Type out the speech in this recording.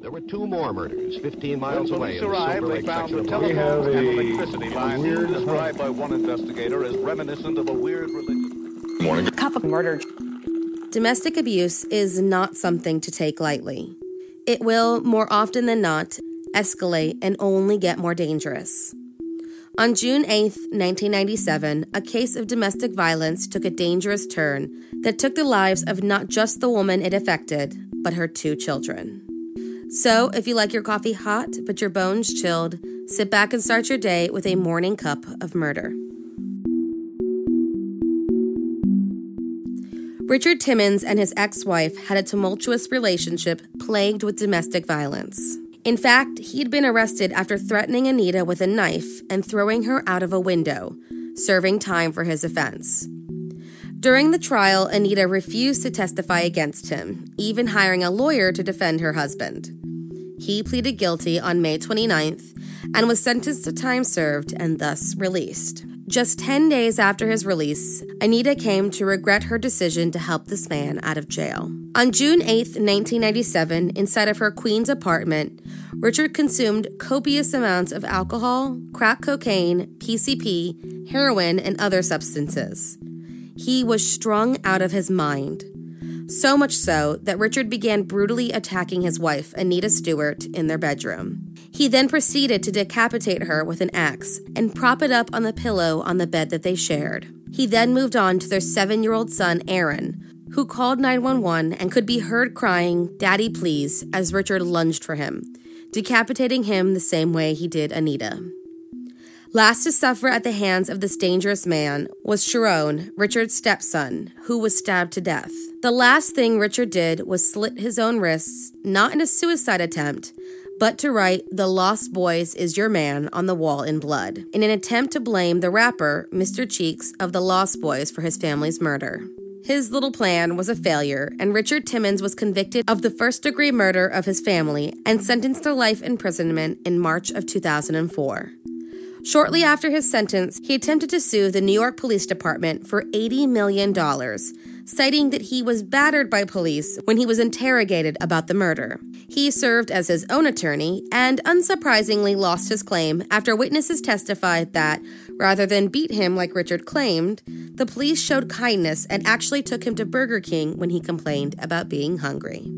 There were two more murders 15 miles When away police in the arrived, Silver they Lake found section a telephone and Angeles. electricity line described by one investigator as reminiscent of a weird religion. Cup of murder. Domestic abuse is not something to take lightly. It will, more often than not, escalate and only get more dangerous. On June 8, 1997, a case of domestic violence took a dangerous turn that took the lives of not just the woman it affected, but her two children. So, if you like your coffee hot but your bones chilled, sit back and start your day with a morning cup of murder. Richard Timmons and his ex wife had a tumultuous relationship plagued with domestic violence. In fact, he'd been arrested after threatening Anita with a knife and throwing her out of a window, serving time for his offense. During the trial, Anita refused to testify against him, even hiring a lawyer to defend her husband. He pleaded guilty on May 29th and was sentenced to time served and thus released. Just 10 days after his release, Anita came to regret her decision to help this man out of jail. On June 8, 1997, inside of her Queens apartment, Richard consumed copious amounts of alcohol, crack cocaine, PCP, heroin, and other substances. He was strung out of his mind. So much so that Richard began brutally attacking his wife, Anita Stewart, in their bedroom. He then proceeded to decapitate her with an axe and prop it up on the pillow on the bed that they shared. He then moved on to their seven year old son, Aaron, who called 911 and could be heard crying, Daddy, please, as Richard lunged for him, decapitating him the same way he did Anita. Last to suffer at the hands of this dangerous man was Sharon, Richard's stepson, who was stabbed to death. The last thing Richard did was slit his own wrists, not in a suicide attempt, but to write The Lost Boyz is Your Man on the wall in blood, in an attempt to blame the rapper, Mr. Cheeks, of the Lost Boyz for his family's murder. His little plan was a failure, and Richard Timmons was convicted of the first degree murder of his family and sentenced to life imprisonment in March of 2004. Shortly after his sentence, he attempted to sue the New York Police Department for $80 million, citing that he was battered by police when he was interrogated about the murder. He served as his own attorney and unsurprisingly lost his claim after witnesses testified that, rather than beat him like Richard claimed, the police showed kindness and actually took him to Burger King when he complained about being hungry.